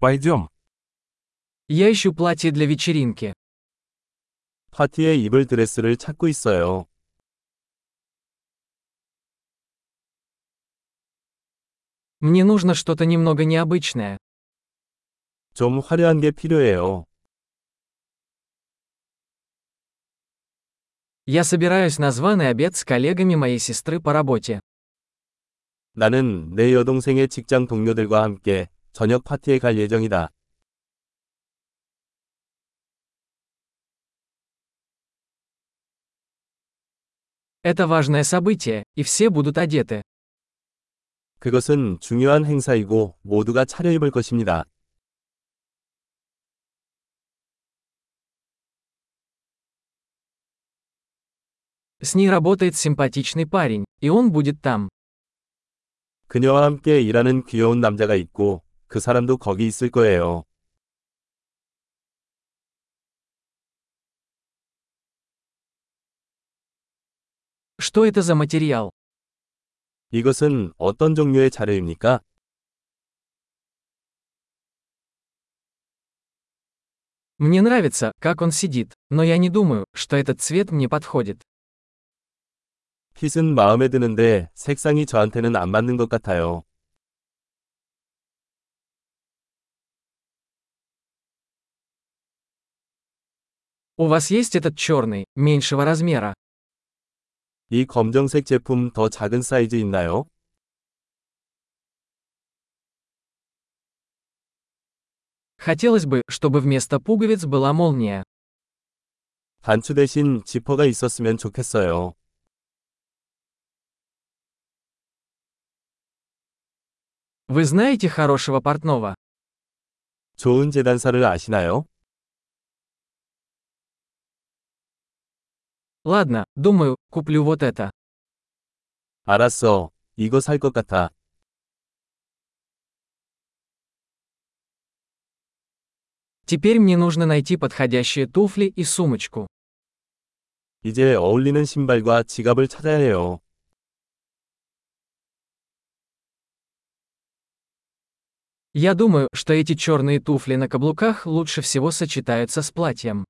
Пойдем. Я ищу платье для вечеринки. 파티에 입을 드레스를 찾고 있어요. Мне нужно что-то немного необычное. 좀 화려한 게 필요해요. Я собираюсь на званый обед с коллегами моей сестры по работе. 나는 내 여동생의 직장 동료들과 함께 저녁 파티에 갈 예정이다. Это важное событие, и все будут одеты. 그것은 중요한 행사이고 모두가 차려입을 것입니다. С ней работает симпатичный парень, и он будет там. 그녀와 함께 일하는 귀여운 남자가 있고 그 사람도 거기 있을 거예요. Что это за материал? 이것은 어떤 종류의 자료입니까? Мне нравится, как он сидит, но я не думаю, что этот цвет мне подходит. 핏은 마음에 드는데 색상이 저한테는 안 맞는 것 같아요. У вас есть этот черный, меньшего размера? 이 검정색 제품 더 작은 사이즈 있나요? Хотелось бы, чтобы вместо пуговиц была молния. 단추 대신 지퍼가 있었으면 좋겠어요. Вы знаете хорошего портного? 좋은 재단사를 아시나요? Ладно, думаю, куплю вот это. 알았어. 이거 살 것 같아. Теперь мне нужно найти подходящие туфли и сумочку. 이제 어울리는 신발과 지갑을 찾아야 해요. Я думаю, что эти черные туфли на каблуках лучше всего сочетаются с платьем.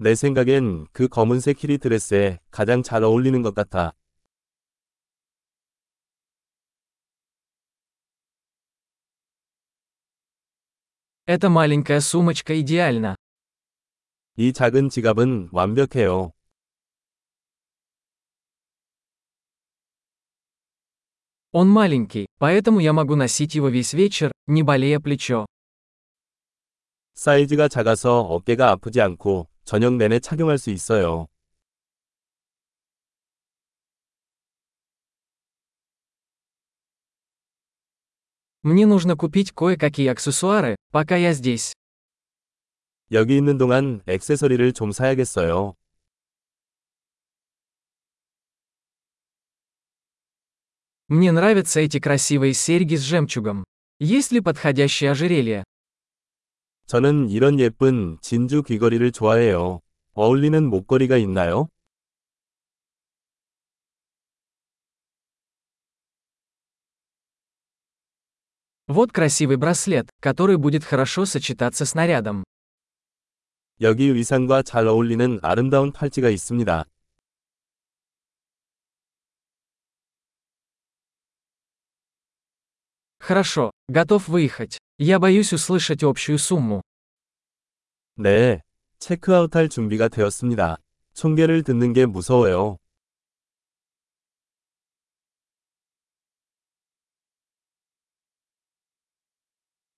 내 생각엔 그 검은색 힐이 드레스에 가장 잘 어울리는 것 같아. Эта маленькая сумочка идеальна. 이 작은 지갑은 완벽해요. Он маленький, поэтому я могу носить его весь вечер, не болея плечо. 사이즈가 작아서 어깨가 아프지 않고 저녁 내내 착용할 수 있어요. Мне нужно купить кое-какие аксессуары, пока я здесь. 여기 있는 동안 액세서리를 좀 사야겠어요. Мне нравятся эти красивые серьги с жемчугом. Есть ли подходящее ожерелье? 저는 이런 예쁜 진주 귀걸이를 좋아해요. 어울리는 목걸이가 있나요? Вот красивый браслет, который будет хорошо сочетаться с нарядом. 여기 의상과 잘 어울리는 아름다운 팔찌가 있습니다. Хорошо, готов выехать. Я боюсь услышать общую сумму. 네, 체크아웃할 준비가 되었습니다. 총계를 듣는 게 무서워요.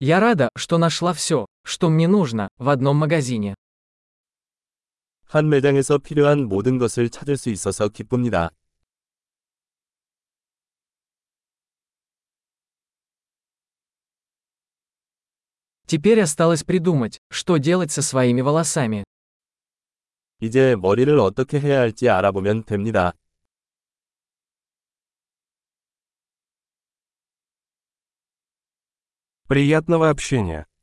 Я рада, что нашла все, что мне нужно, в одном магазине. 한 매장에서 필요한 모든 것을 찾을 수 있어서 기쁩니다. Теперь осталось придумать, что делать со своими волосами. 이제 머리를 어떻게 해야 할지 알아보면 됩니다. Приятного общения.